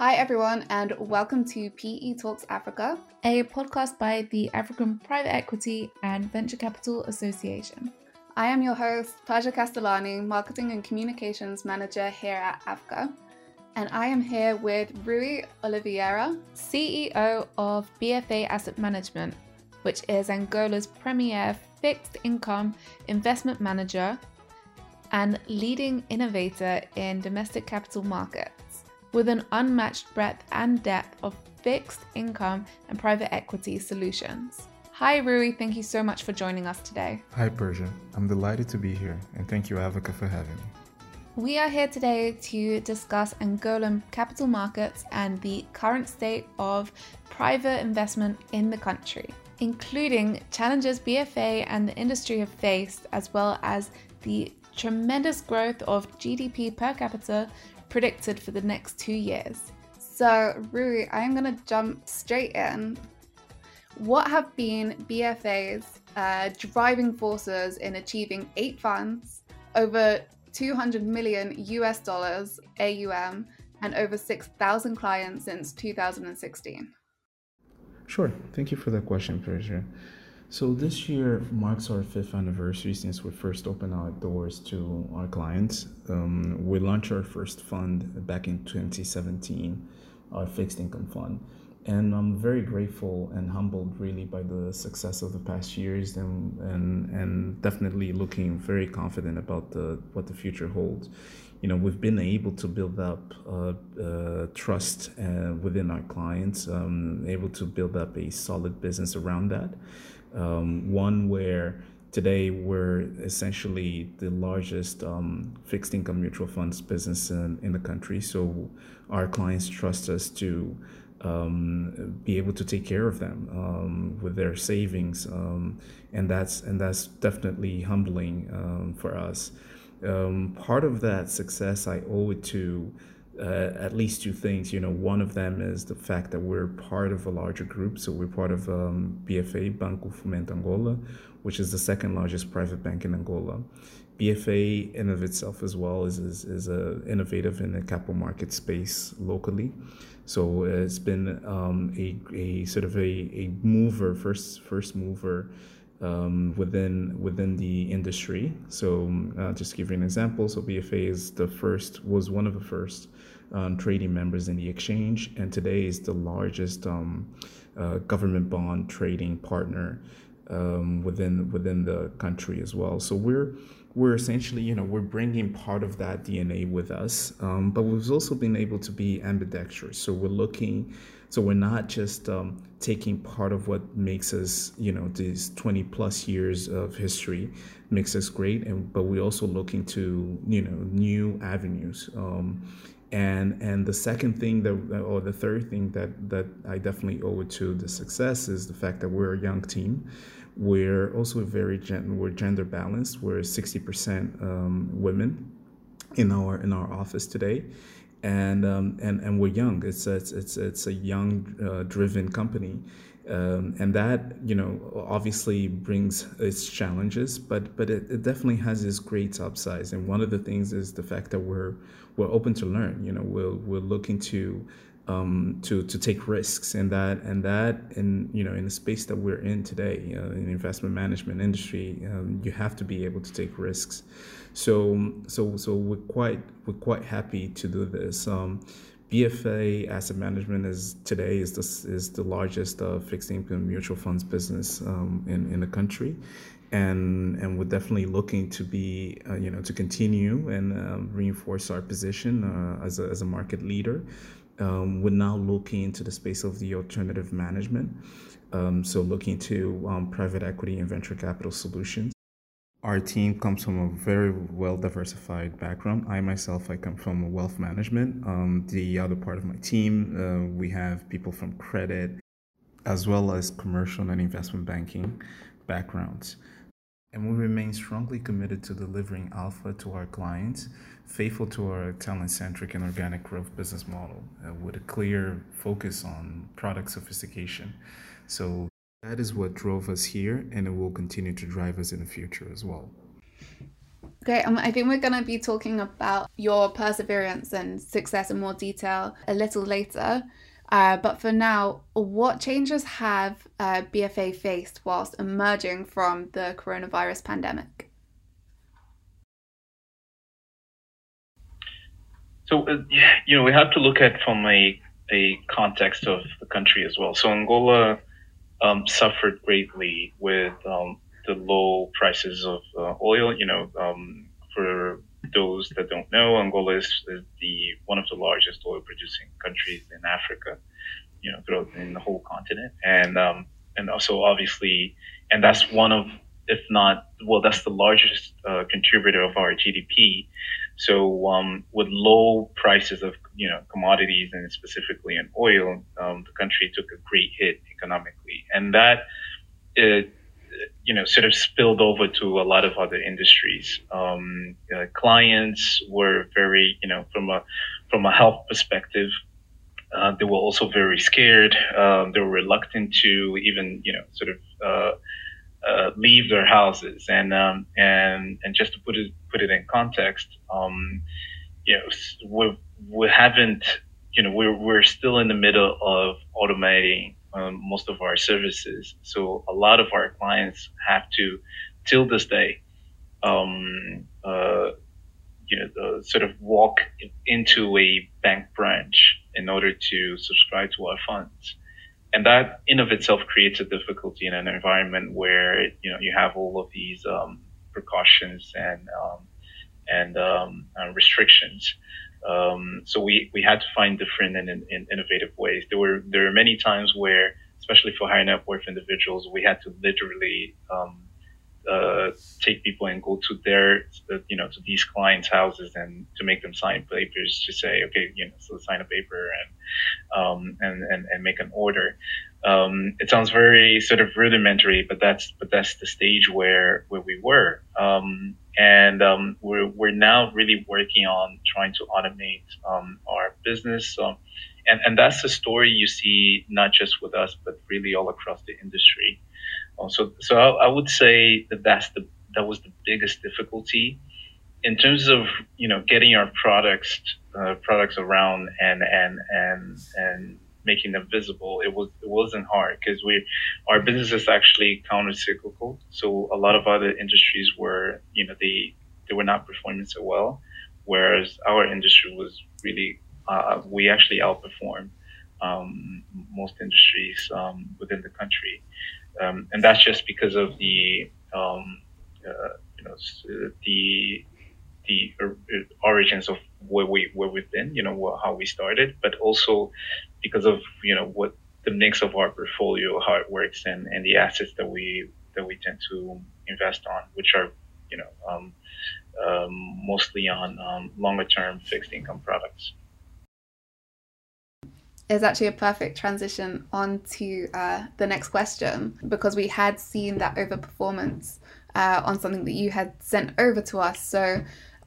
Hi, everyone, and welcome to PE Talks Africa, a podcast by the African Private Equity and Venture Capital Association. I am your host, Taja Castellani, Marketing and Communications Manager here at AVCA. And I am here with Rui Oliveira, CEO of BFA Asset Management, which is Angola's premier fixed income investment manager and leading innovator in domestic capital markets with an unmatched breadth and depth of fixed income and private equity solutions. Hi, Rui. Thank you so much for joining us today. Hi, Persia. I'm delighted to be here, and thank you, AVCA, for having me. We are here today to discuss Angolan capital markets and the current state of private investment in the country, including challenges BFA and the industry have faced, as well as the tremendous growth of GDP per capita predicted for the next two years. So, Rui, I'm going to jump straight in. What have been BFA's uh, driving forces in achieving eight funds, over 200 million US dollars AUM, and over 6,000 clients since 2016? Sure. Thank you for that question, Persia. So this year marks our fifth anniversary since we first opened our doors to our clients. Um, we launched our first fund back in 2017, our fixed income fund. And I'm very grateful and humbled really by the success of the past years and, and, and definitely looking very confident about the, what the future holds. You know, we've been able to build up uh, uh, trust uh, within our clients, um, able to build up a solid business around that um, one where today we're essentially the largest um, fixed income mutual funds business in, in the country. So our clients trust us to um, be able to take care of them um, with their savings, um, and that's and that's definitely humbling um, for us. Um, part of that success I owe it to uh, at least two things. You know, one of them is the fact that we're part of a larger group. So we're part of um, BFA, Banco Fomento Angola, which is the second largest private bank in Angola. BFA, in of itself as well, is is, is a innovative in the capital market space locally. So it's been um, a, a sort of a, a mover, first first mover um, within within the industry. So uh, just to give you an example, so BFA is the first was one of the first um, trading members in the exchange, and today is the largest um, uh, government bond trading partner um, within within the country as well. So we're we're essentially, you know, we're bringing part of that DNA with us, um, but we've also been able to be ambidextrous. So we're looking, so we're not just um, taking part of what makes us, you know, these 20 plus years of history makes us great, and but we're also looking to, you know, new avenues. Um, and and the second thing that or the third thing that that I definitely owe it to the success is the fact that we're a young team. We're also very gen- we're gender balanced. We're 60% um, women in our in our office today, and um, and and we're young. It's a, it's it's a young uh, driven company, um, and that you know obviously brings its challenges, but but it, it definitely has its great upsides. And one of the things is the fact that we're we're open to learn. You know, we're we're looking to um, to to take risks, and that and that in you know in the space that we're in today, uh, in the investment management industry, um, you have to be able to take risks. So so so we're quite we're quite happy to do this. Um, BFA Asset Management is today is the is the largest uh, fixed income mutual funds business um, in in the country, and and we're definitely looking to be uh, you know to continue and uh, reinforce our position uh, as a as a market leader. Um, we're now looking into the space of the alternative management, um, so looking to um, private equity and venture capital solutions. Our team comes from a very well diversified background. I myself, I come from wealth management. Um, the other part of my team, uh, we have people from credit, as well as commercial and investment banking backgrounds. And we remain strongly committed to delivering alpha to our clients, faithful to our talent centric and organic growth business model, uh, with a clear focus on product sophistication. So that is what drove us here, and it will continue to drive us in the future as well. Great. Um, I think we're going to be talking about your perseverance and success in more detail a little later. Uh, but for now, what changes have uh, BFA faced whilst emerging from the coronavirus pandemic? So, uh, you know, we have to look at from a, a context of the country as well. So, Angola um, suffered greatly with um, the low prices of uh, oil. You know, um, for those that don't know, Angola is, the one of the largest oil producing countries in Africa. You know, throughout in the whole continent, and um, and also obviously, and that's one of, if not, well, that's the largest uh, contributor of our GDP. So um, with low prices of you know commodities and specifically in oil, um, the country took a great hit economically, and that it you know, sort of spilled over to a lot of other industries. Um, uh, clients were very, you know, from a from a health perspective, uh, they were also very scared. Um, they were reluctant to even, you know, sort of uh, uh, leave their houses. And um, and and just to put it put it in context, um, you know, we we haven't, you know, we're we're still in the middle of automating um, most of our services. So a lot of our clients have to, till this day, um, uh, you know, sort of walk into a bank branch in order to subscribe to our funds. And that in of itself creates a difficulty in an environment where, you know, you have all of these, um, precautions and, um, and, um, uh, restrictions. Um, so we, we had to find different and, and, innovative ways. There were there were many times where, especially for high net worth individuals, we had to literally um, uh, take people and go to their you know to these clients' houses and to make them sign papers to say okay you know so sign a paper and um, and, and and make an order. Um, it sounds very sort of rudimentary, but that's but that's the stage where where we were. Um, and um, we're we're now really working on trying to automate um, our business. Um, and and that's the story you see not just with us, but really all across the industry. Uh, so so I, I, would say that that's the that was the biggest difficulty in terms of you know getting our products uh, products around and and and and making them visible, it was it wasn't hard because we our business is actually counter cyclical. So a lot of other industries were you know they they were not performing so well, whereas our industry was really uh, we actually outperformed um, most industries um, within the country, um, and that's just because of the um, uh, you know the the origins of where we where we've been, you know, how we started, but also because of you know what the mix of our portfolio, how it works, and, and the assets that we that we tend to invest on, which are you know um, um, mostly on um, longer term fixed income products. Is actually a perfect transition on to uh, the next question because we had seen that overperformance uh, on something that you had sent over to us. So,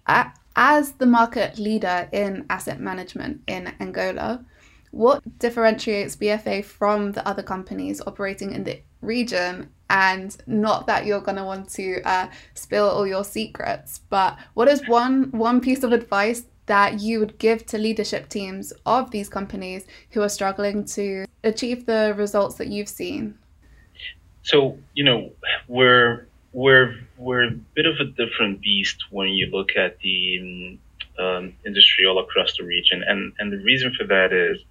uh, as the market leader in asset management in Angola, what differentiates BFA from the other companies operating in the region? And not that you're going to want to uh, spill all your secrets, but what is one one piece of advice that you would give to leadership teams of these companies who are struggling to achieve the results that you've seen? So you know we're we're we're a bit of a different beast when you look at the um, industry all across the region, and and the reason for that is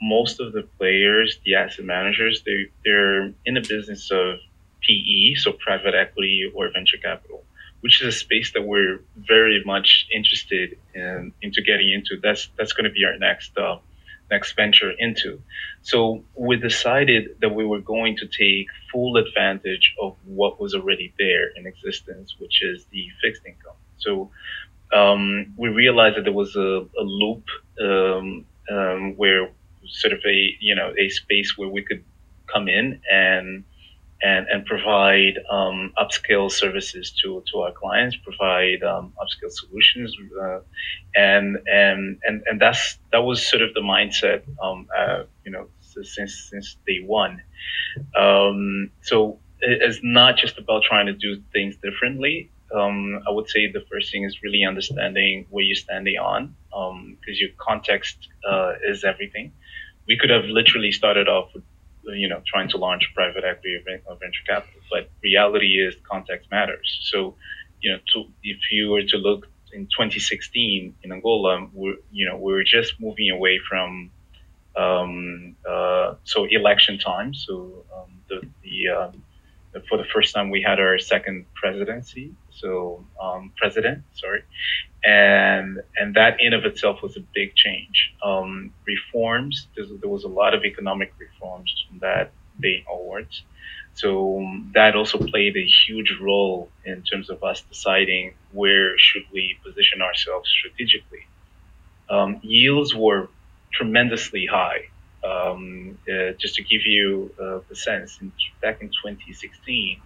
most of the players, the asset managers, they they're in the business of PE, so private equity or venture capital, which is a space that we're very much interested in into getting into. That's that's going to be our next uh, next venture into. So we decided that we were going to take full advantage of what was already there in existence, which is the fixed income. So um, we realized that there was a, a loop um, um, where sort of a you know a space where we could come in and and and provide um, upscale services to to our clients, provide um, upscale solutions, uh, and and and and that's that was sort of the mindset, um, uh, you know, since since day one. Um, so it's not just about trying to do things differently. um, I would say the first thing is really understanding where you're standing on, because um, your context uh, is everything. We could have literally started off with, you know, trying to launch private equity or venture capital, but reality is context matters. So, you know, to, if you were to look in 2016 in Angola, we're, you know, we were just moving away from um, uh, so election time. So um, the the uh, for the first time we had our second presidency. So um, president, sorry, and and that in of itself was a big change. Um, reforms. There was a lot of economic reforms from that day onwards. So um, that also played a huge role in terms of us deciding where should we position ourselves strategically. Um, yields were tremendously high. Um, uh, just to give you uh, a sense, in, back in 2016,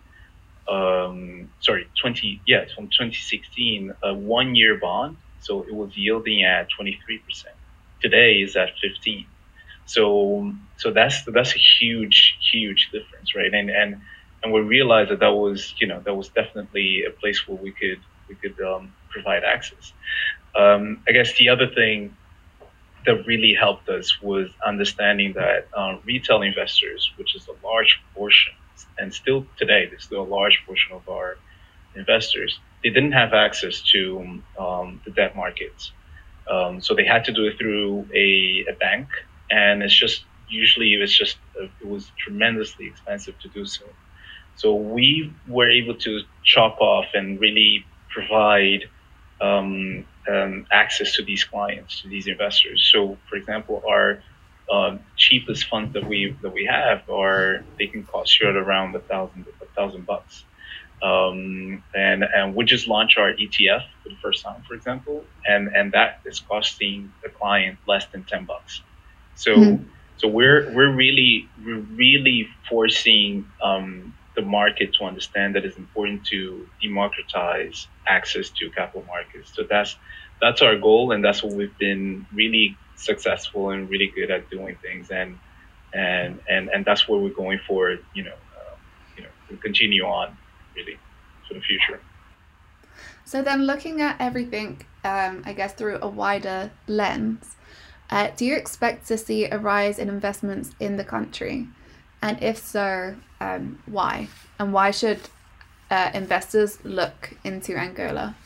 um, sorry, 20, yeah, from 2016, a one year bond, so it was yielding at 23%. Today is at 15. So, so that's, that's a huge, huge difference, right? And, and, and we realized that that was, you know, that was definitely a place where we could, we could, um, provide access. Um, I guess the other thing that really helped us was understanding that uh, retail investors, which is a large portion, and still today, there's still a large portion of our investors, they didn't have access to um, the debt markets. Um, so they had to do it through a, a bank, and it's just usually it's just uh, it was tremendously expensive to do so. So we were able to chop off and really provide um, um, access to these clients, to these investors. So, for example, our um, cheapest funds that we that we have are they can cost you at around a thousand a thousand bucks. Um, and and we just launched our ETF for the first time, for example, and and that is costing the client less than ten bucks. So mm-hmm. so we're we're really we're really forcing um, the market to understand that it's important to democratize access to capital markets. So that's that's our goal, and that's what we've been really successful and really good at doing things, and and and and that's where we're going for. You know, uh, you know, continue on really for the future. So then, looking at everything, um, I guess through a wider lens, uh, do you expect to see a rise in investments in the country? And if so, um, why? And why should uh, investors look into Angola?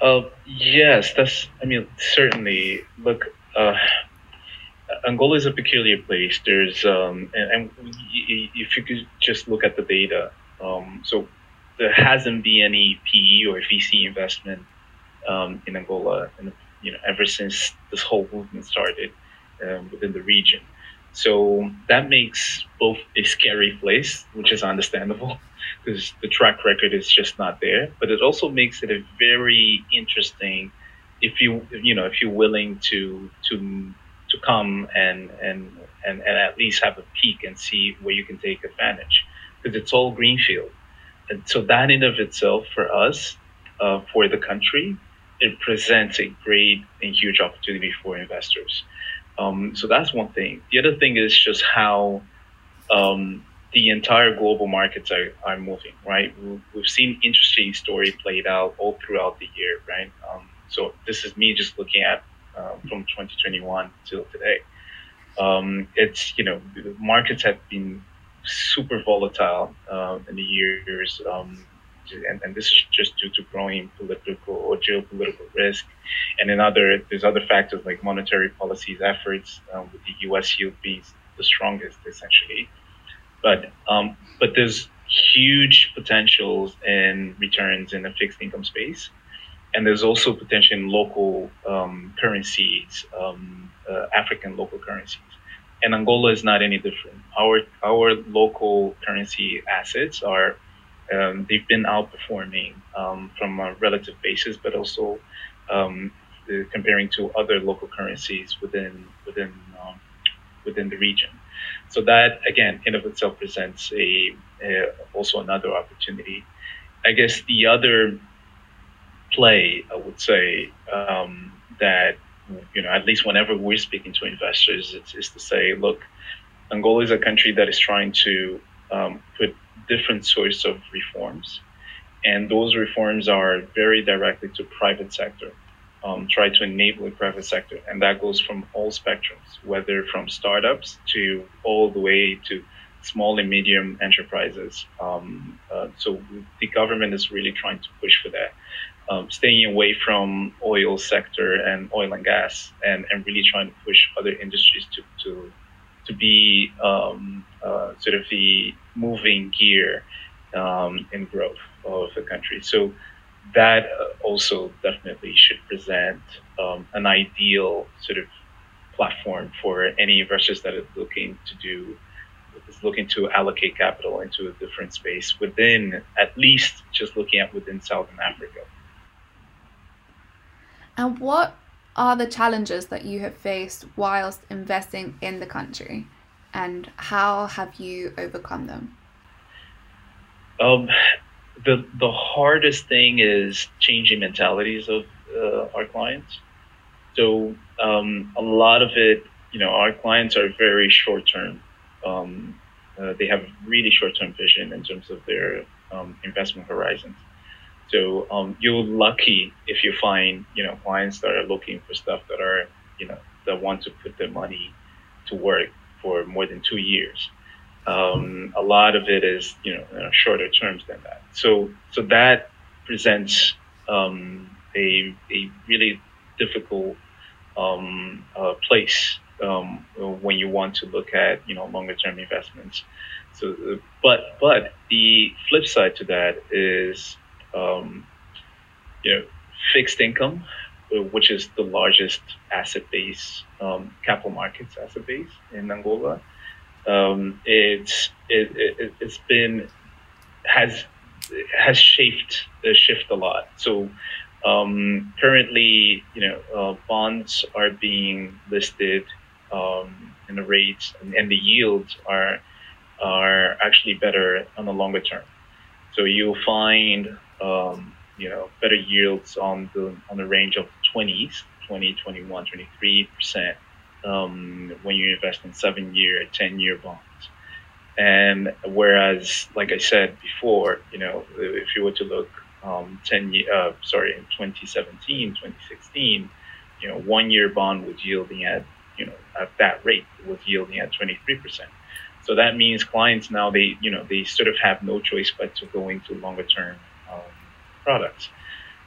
Uh, yes, that's. I mean, certainly. Look, uh, Angola is a peculiar place. There's, um, and, and if you could just look at the data, um, so there hasn't been any PE or VC investment um, in Angola, in, you know, ever since this whole movement started um, within the region. So that makes both a scary place, which is understandable because the track record is just not there, but it also makes it a very interesting if you you know if you're willing to to to come and and and, and at least have a peek and see where you can take advantage because it's all greenfield and so that in of itself for us uh, for the country it presents a great and huge opportunity for investors um, so that's one thing. The other thing is just how um, the entire global markets are, are moving, right? We've seen interesting story played out all throughout the year, right? Um, so this is me just looking at uh, from 2021 till today. Um, it's, you know, markets have been super volatile uh, in the years. Um, and, and this is just due to growing political or geopolitical risk. And then other there's other factors like monetary policies efforts, um, with the U.S. yield being the strongest essentially. But um, but there's huge potentials in returns in the fixed income space, and there's also potential in local um, currencies, um, uh, African local currencies. And Angola is not any different. Our our local currency assets are um, they've been outperforming um, from a relative basis, but also um, comparing to other local currencies within within within the region. So that again, in of itself, presents a, also another opportunity. I guess the other play, I would say, um, that you know, at least whenever we're speaking to investors, it's, is to say, look, Angola is a country that is trying to um, put different sorts of reforms. and those reforms are very directly to private sector. Um, try to enable the private sector, and that goes from all spectrums, whether from startups to all the way to small and medium enterprises. Um, uh, so the government is really trying to push for that, um, staying away from oil sector and oil and gas, and, and really trying to push other industries to to to be um, uh, sort of the moving gear um, in growth of the country. So that also definitely should present um, an ideal sort of platform for any investors that are looking to do is looking to allocate capital into a different space within at least just looking at within Southern Africa. And what are the challenges that you have faced whilst investing in the country and how have you overcome them? Um, the the hardest thing is changing mentalities of uh, our clients. So um, a lot of it, you know, our clients are very short term. Um, uh, they have really short term vision in terms of their um, investment horizons. So um, you're lucky if you find you know clients that are looking for stuff that are you know that want to put their money to work for more than two years. Um, a lot of it is you know, you shorter terms than that. So so that presents um, a a really difficult um, uh, place um, when you want to look at you know longer term investments. So, but but the flip side to that is um, you know fixed income, uh, which is the largest asset base, um, capital markets asset base in Angola um, it's it, it, has been has has shaped uh, shift a lot. So um, currently, you know, uh, bonds are being listed, um, and the rates and, and, the yields are are actually better on the longer term. So you'll find um, you know better yields on the on the range of 20s, 20, 21, 23 percent um, when you invest in seven year, 10 year bonds. And whereas, like I said before, you know, if you were to look um, 10 year, uh, sorry, in 2017, 2016, you know, one year bond was yielding at, you know, at that rate was yielding at 23%. So that means clients now, they, you know, they sort of have no choice but to go into longer term um, products.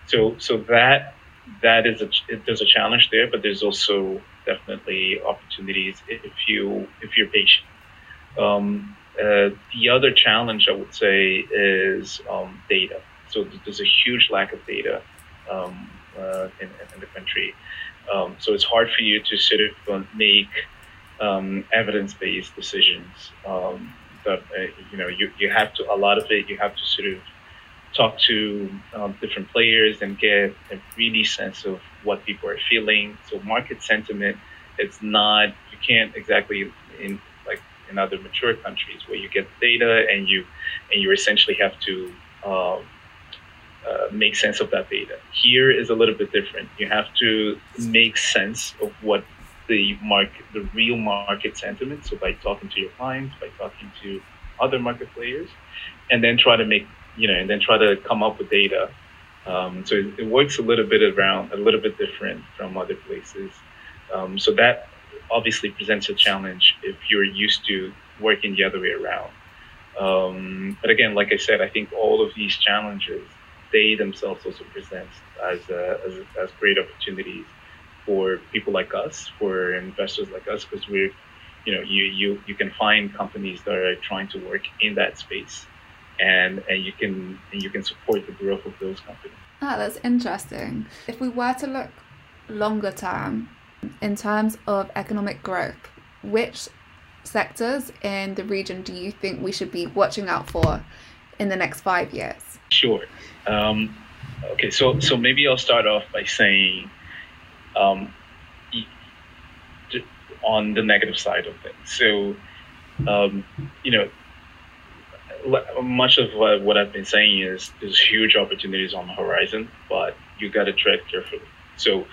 So, so that, that is a, there's a challenge there, but there's also definitely opportunities if you if you're patient. Um, uh, the other challenge I would say is um, data. So there's a huge lack of data um, uh, in, in, the country. Um, so it's hard for you to sort of uh, make um, evidence-based decisions. Um, that uh, you know you, you have to a lot of it you have to sort of talk to um, different players and get a really sense of what people are feeling. So market sentiment, it's not you can't exactly in like in other mature countries where you get data and you and you essentially have to um, uh, make sense of that data. Here is a little bit different. You have to make sense of what the market, the real market sentiment. So by talking to your clients, by talking to other market players, and then try to make you know, and then try to come up with data. Um, so it, it, works a little bit around, a little bit different from other places. Um, so that obviously presents a challenge if you're used to working the other way around. Um, but again, like I said, I think all of these challenges, they themselves also present as, as, as great opportunities for people like us, for investors like us, because we're, you know, you, you, you can find companies that are trying to work in that space and and you can and you can support the growth of those companies. Ah, that's interesting. If we were to look longer term in terms of economic growth, which sectors in the region do you think we should be watching out for in the next five years? Sure. Um, okay, so so maybe I'll start off by saying, um, on the negative side of things. So, um, you know, much of what, I've been saying is there's huge opportunities on the horizon, but you got to tread carefully. So,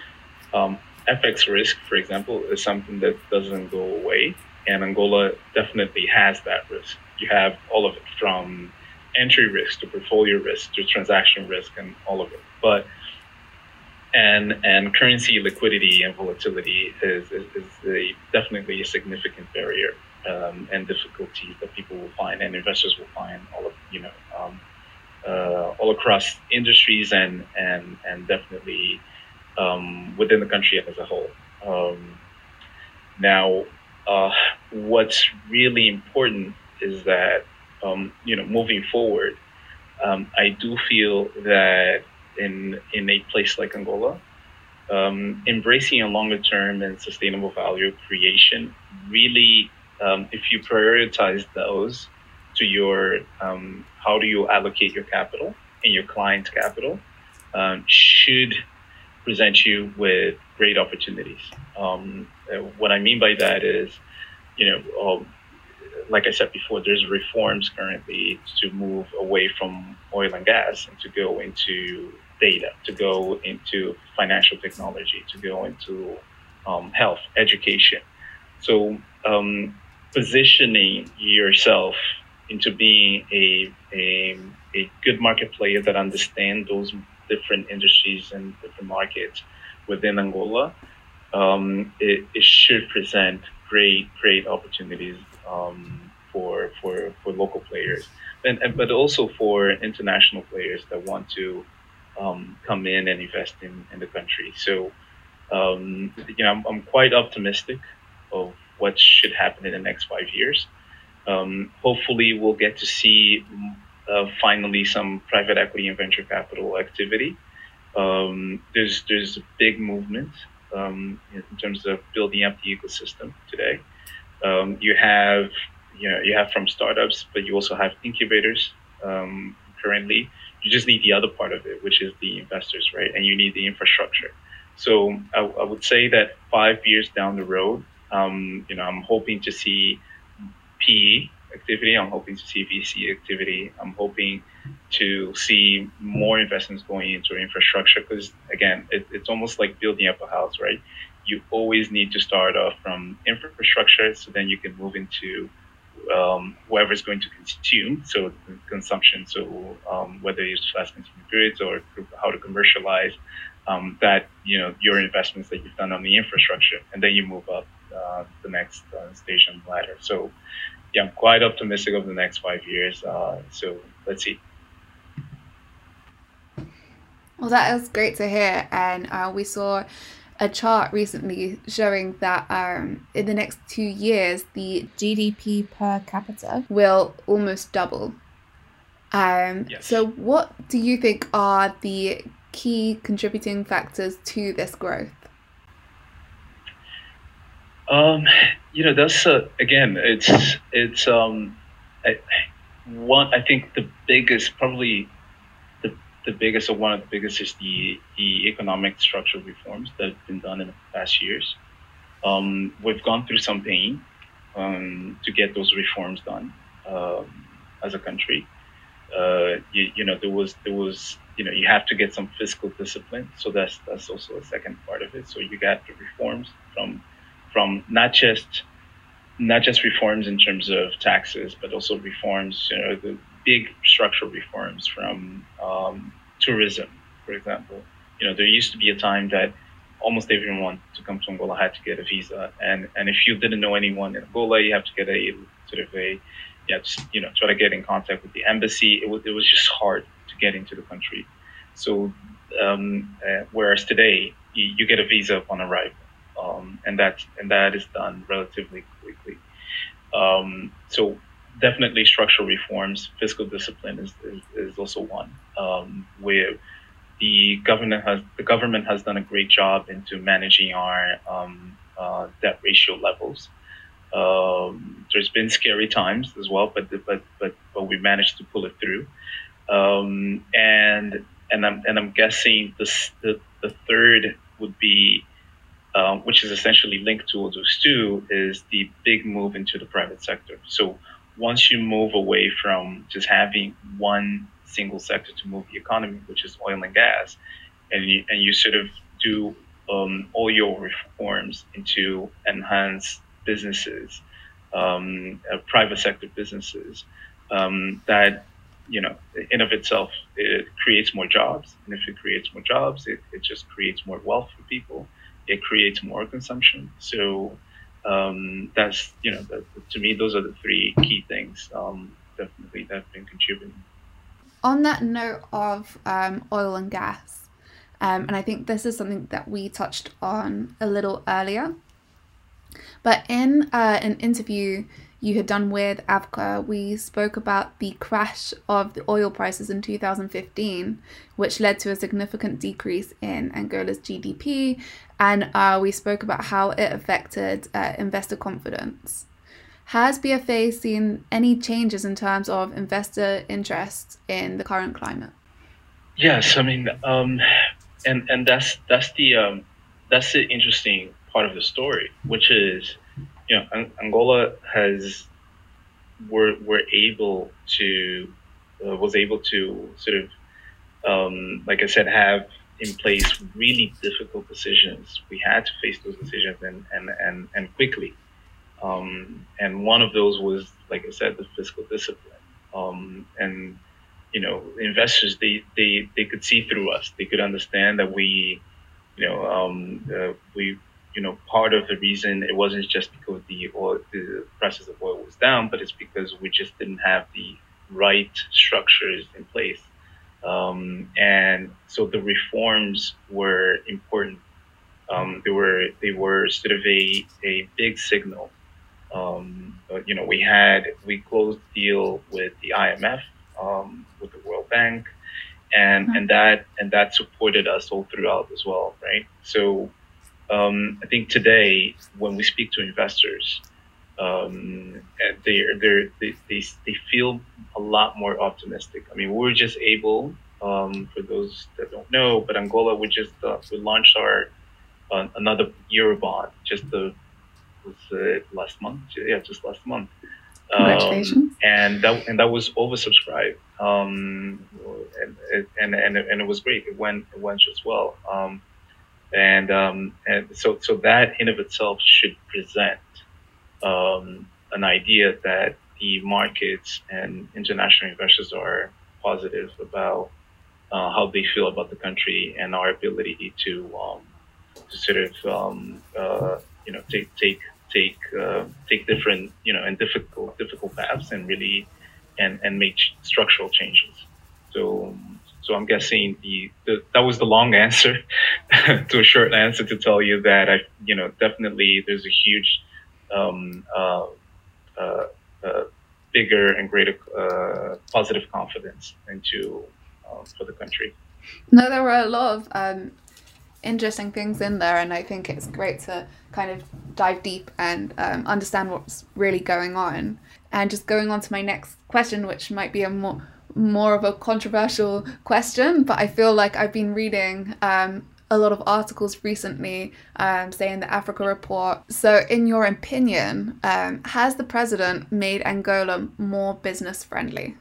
um, FX risk, for example, is something that doesn't go away, and Angola definitely has that risk. You have all of it from entry risk to portfolio risk to transaction risk and all of it. But and and currency liquidity and volatility is, is, is a, definitely a significant barrier um, and difficulties that people will find and investors will find all of you know um, uh, all across industries and and and definitely um, within the country as a whole. Um, now, uh, what's really important is that um, you know moving forward, um, I do feel that in in a place like Angola, um, embracing a longer term and sustainable value creation really, um, if you prioritize those to your um, how do you allocate your capital and your client's capital, um, should present you with great opportunities. Um, uh, what I mean by that is, you know, um, like I said before, there's reforms currently to move away from oil and gas and to go into data, to go into financial technology, to go into um, health, education. So um, positioning yourself into being a, a, a good market player that understands those different industries and different markets within Angola, um, it, it should present great, great opportunities um, for, for, for local players, and, and, but also for international players that want to um, come in and invest in, in the country. So, um, you know, I'm, I'm, quite optimistic of what should happen in the next five years. Um, hopefully, we'll get to see uh, finally some private equity and venture capital activity. Um, there's there's a big movement um, in terms of building up the ecosystem today. Um, you have you know you have from startups, but you also have incubators currently you just need the other part of it, which is the investors, right? And you need the infrastructure. So I, I would say that five years down the road, um, you know, I'm hoping to see PE activity. I'm hoping to see VC activity. I'm hoping to see more investments going into infrastructure because, again, it, it's almost like building up a house, right? You always need to start off from infrastructure so then you can move into um, whoever is going to consume, so consumption, so um, whether it's fast consumer goods or how to commercialize um, that, you know, your investments that you've done on the infrastructure, and then you move up uh, the next uh, stage on the ladder. So, yeah, I'm quite optimistic of the next five years. Uh, so let's see. Well, that is great to hear, and uh, we saw a chart recently showing that um, in the next two years, the GDP per capita will almost double. Um, yes. So, what do you think are the key contributing factors to this growth? Um, you know, that's uh, again, it's it's um, I, one. I think the biggest, probably the the biggest or one of the biggest is the, the economic structural reforms that have been done in the past years. Um, we've gone through some pain um, to get those reforms done um, as a country. Uh, you, you, know, there was there was you know you have to get some fiscal discipline, so that's that's also a second part of it. So you got the reforms from from not just not just reforms in terms of taxes, but also reforms, you know, the big structural reforms from um, tourism, for example. You know, there used to be a time that almost everyone to come to Angola had to get a visa, and and if you didn't know anyone in Angola, you have to get a sort of a yeah, just, you know, try to get in contact with the embassy. It was it was just hard to get into the country. So um, uh, whereas today you, you, get a visa upon arrival, um, and that and that is done relatively quickly. Um, so definitely structural reforms, fiscal discipline is, is, is also one um, where the government has the government has done a great job into managing our um, uh, debt ratio levels. Um, there's been scary times as well, but but but but we managed to pull it through. Um, and and I'm and I'm guessing this the the third would be. Uh, which is essentially linked to those two, is the big move into the private sector. So once you move away from just having one single sector to move the economy, which is oil and gas, and you, and you sort of do um, all your reforms into enhanced businesses, um, uh, private sector businesses, um, that you know, in of itself, it creates more jobs, and if it creates more jobs, it, it just creates more wealth for people. It creates more consumption. So um, that's you know, that, to me, those are the three key things um, definitely that have been contributing. On that note of um, oil and gas, um, and I think this is something that we touched on a little earlier. But in uh, an interview you had done with Avca, we spoke about the crash of the oil prices in 2015, which led to a significant decrease in Angola's GDP, and uh, we spoke about how it affected uh, investor confidence. Has BFA seen any changes in terms of investor interest in the current climate? Yes, I mean, um, and and that's that's the um, that's the interesting part of the story, which is you know, Angola has were were able to uh, was able to sort of um, like I said have in place really difficult decisions. We had to face those decisions and and and, and quickly. Um, and one of those was, like I said, the fiscal discipline. Um, and you know, investors they, they they could see through us. They could understand that we, you know, um, uh, we you know, part of the reason it wasn't just because the oil, the prices of oil was down, but it's because we just didn't have the right structures in place. Um, and so the reforms were important. Um, they were they were sort of a, a big signal. Um, you know, we had we closed deal with the IMF, um, with the World Bank, and mm-hmm. and that and that supported us all throughout as well, right? So um, I think today when we speak to investors, um, they they they they feel a lot more optimistic. I mean, we were just able, um, for those that don't know, but Angola we just uh, we launched our uh, another Eurobond just the was uh, last month. Yeah, just last month. Congratulations. Um, and that and that was oversubscribed. Um, and, and and and it was great. It went it went just well. Um, and um, and so so that in of itself should present um, an idea that the markets and international investors are positive about uh, how they feel about the country and our ability to um, to sort of um, uh, you know take take take uh, take different you know and difficult difficult paths and really and and make structural changes. So so I'm guessing the, the that was the long answer to a short answer to tell you that I, you know, definitely there's a huge, um, uh, uh, uh, bigger and greater uh, positive confidence into um, for the country. No, there were a lot of um, interesting things in there, and I think it's great to kind of dive deep and um, understand what's really going on. And just going on to my next question, which might be a more more of a controversial question, but I feel like I've been reading um, a lot of articles recently um, saying the Africa Report. So, in your opinion, um, has the president made Angola more business friendly?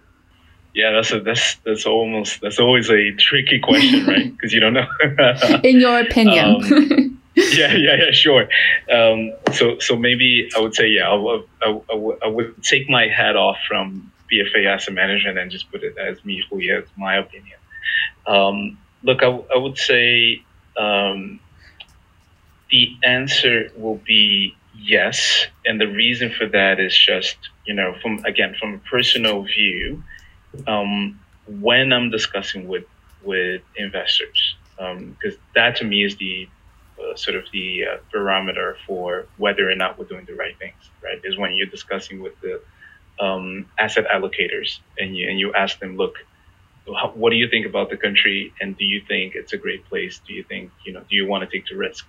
Yeah, that's a, that's that's almost that's always a tricky question, right? Because you don't know. in your opinion. Um, yeah, yeah, yeah, sure. Um, so, so maybe I would say, yeah, I, I, I, I would take my hat off from BFA asset management and just put it as me, who is my opinion. Um, look, I, would say um, the answer will be yes, and the reason for that is just you know from again from a personal view. Um, when I'm discussing with with investors, because um, that to me is the uh, sort of the uh, barometer for whether or not we're doing the right things. Right, is when you're discussing with the um, asset allocators and you, and you ask them, look, what do you think about the country? And do you think it's a great place? Do you think, you know, do you want to take the risk?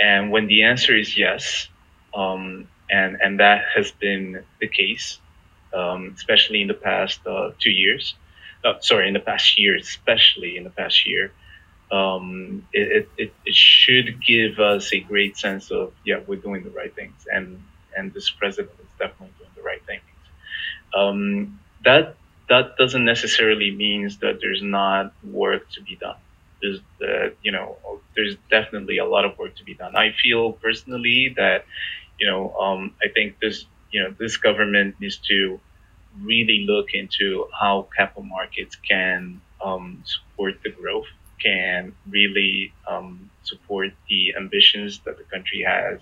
And when the answer is yes, um, and, and that has been the case, um, especially in the past uh, two years, uh, sorry, in the past year, especially in the past year, um, it, it, it should give us a great sense of, yeah, we're doing the right things. And, and this president is definitely doing the right thing. Um, that that doesn't necessarily means that there's not work to be done. There's uh, you know there's definitely a lot of work to be done. I feel personally that you know um, I think this you know this government needs to really look into how capital markets can um, support the growth, can really um, support the ambitions that the country has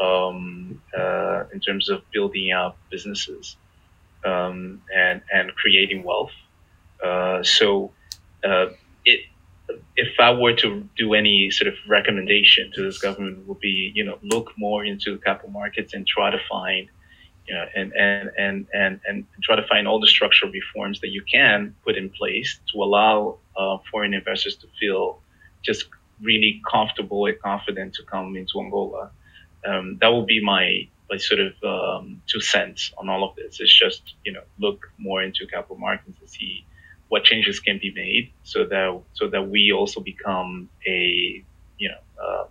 um, uh, in terms of building up businesses um, and and creating wealth. Uh, so, uh, it if I were to do any sort of recommendation to this government, would be you know look more into capital markets and try to find you know, and, and, and, and, and try to find all the structural reforms that you can put in place to allow uh, foreign investors to feel just really comfortable and confident to come into Angola. Um, that would be my, my sort of um, two cents on all of this. It's just, you know, look more into capital markets and see what changes can be made so that, so that we also become a, you know, uh,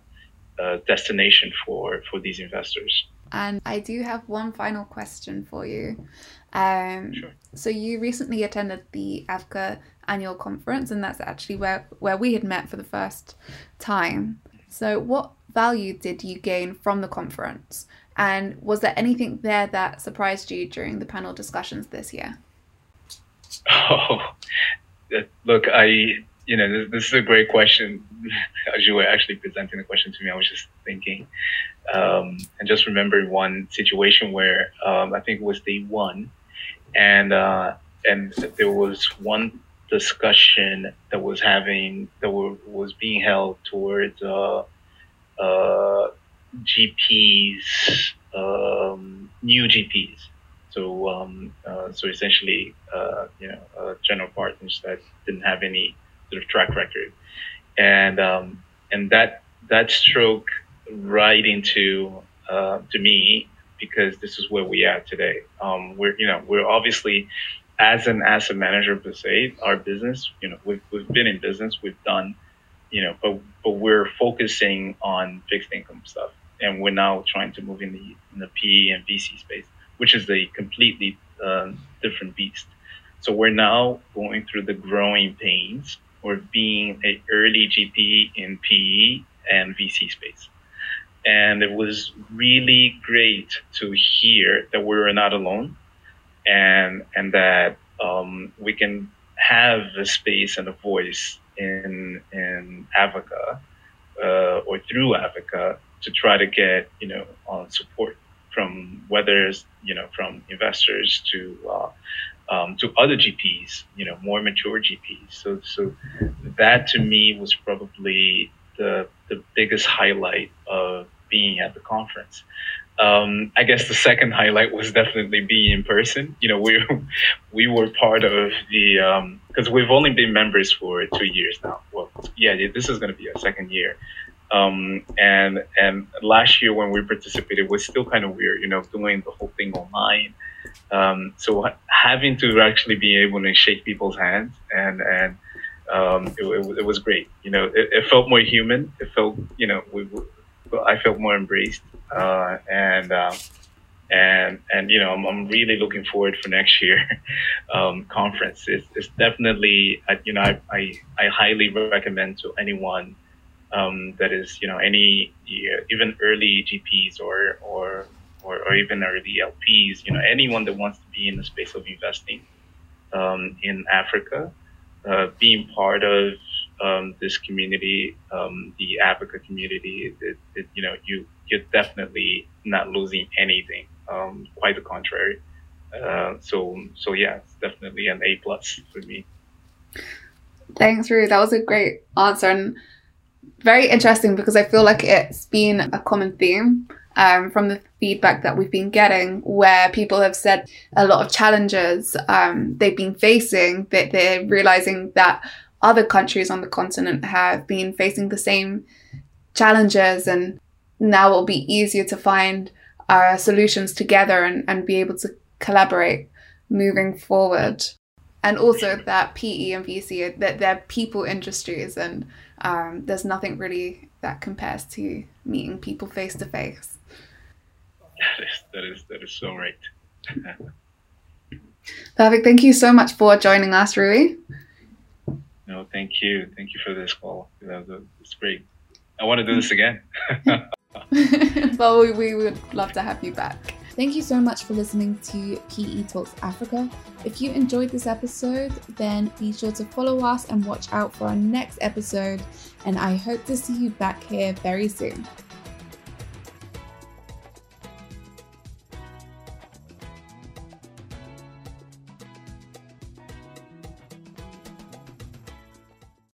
a destination for, for these investors. And I do have one final question for you. Um, Sure. So you recently attended the AVCA annual conference, and that's actually where where we had met for the first time. So what value did you gain from the conference? And was there anything there that surprised you during the panel discussions this year? Oh, look, I, you know, this, this is a great question. As you were actually presenting the question to me, I was just thinking, um, and just remembering one situation where um, I think it was day one, and uh, and there was one discussion that was having that were, was being held towards uh, uh, GPs, um, new GPs. So um, uh, so essentially, uh, you know, uh, general partners that didn't have any sort of track record, and um, and that that stroke right into uh, to me because this is where we are today. Um, we're you know we're obviously as an asset manager per se, our business, you know, we've, we've been in business, we've done, you know, but, but we're focusing on fixed income stuff. And we're now trying to move in the, in the PE and VC space, which is a completely um, different beast. So we're now going through the growing pains of being an early GP in PE and VC space. And it was really great to hear that we were not alone and and that um, we can have a space and a voice in in Africa uh, or through Africa to try to get you know uh, support from whether you know from investors to uh, um, to other GPs, you know, more mature GPs. So so that to me was probably the the biggest highlight of being at the conference. Um, I guess the second highlight was definitely being in person. You know, we we were part of the because um, we've only been members for two years now. Well, yeah, this is going to be our second year. Um, and and last year when we participated was still kind of weird. You know, doing the whole thing online. Um, so having to actually be able to shake people's hands and and um, it, it, it, was great. You know, it, it, felt more human. It felt, you know, we, I felt more embraced uh, and um, and and you know I'm, I'm, really looking forward for next year um, conference. It's, it's definitely you know I, I, I highly recommend to anyone um, that is you know any even early GPs or or or, or even early LPs you know anyone that wants to be in the space of investing um, in Africa, uh, being part of um, this community, um, the AVCA community, it, it, you know, you you're definitely not losing anything. Um, quite the contrary. Uh, so so yeah, it's definitely an A plus for me. Thanks, Rui. That was a great answer and very interesting because I feel like it's been a common theme um, from the feedback that we've been getting, where people have said a lot of challenges um, they've been facing, that they're realizing that other countries on the continent have been facing the same challenges and now it'll be easier to find uh, solutions together and, and be able to collaborate moving forward. And also that PE and VC, that they're people industries and um, there's nothing really that compares to meeting people face to face. That is, that is, that is so right. Perfect. Thank you so much for joining us, Rui. No, thank you. Thank you for this call. It's great. I want to do this again. well, we, we would love to have you back. Thank you so much for listening to PE Talks Africa. If you enjoyed this episode, then be sure to follow us and watch out for our next episode. And I hope to see you back here very soon.